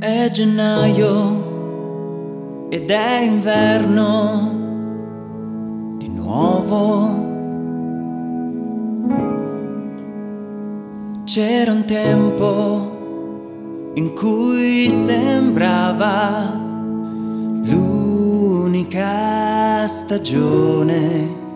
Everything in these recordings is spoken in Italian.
È gennaio ed è inverno di nuovo. C'era un tempo in cui sembrava l'unica stagione.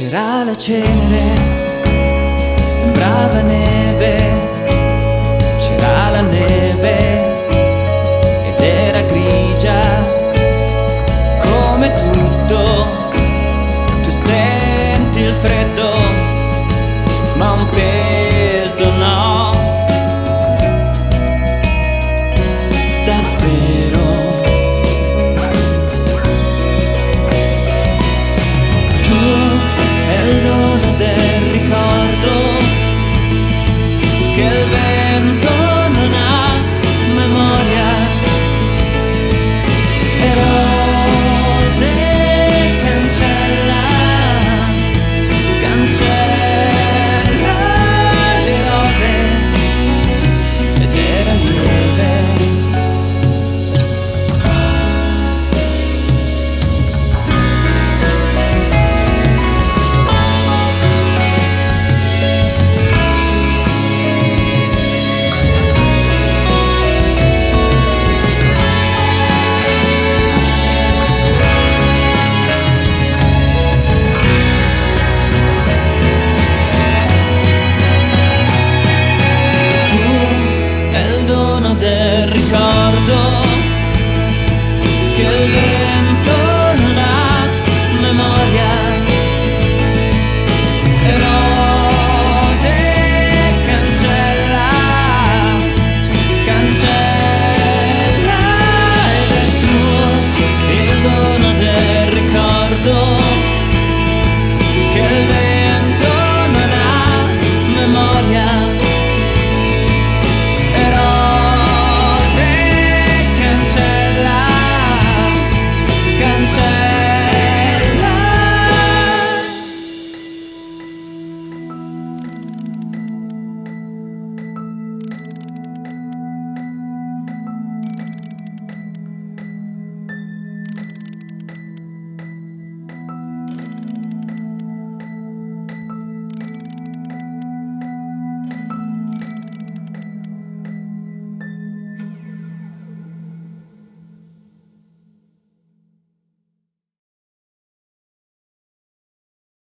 C'era la cenere, sembrava neve, c'era la neve ed era grigia come tutto. Tu senti il freddo, ma un pezzo.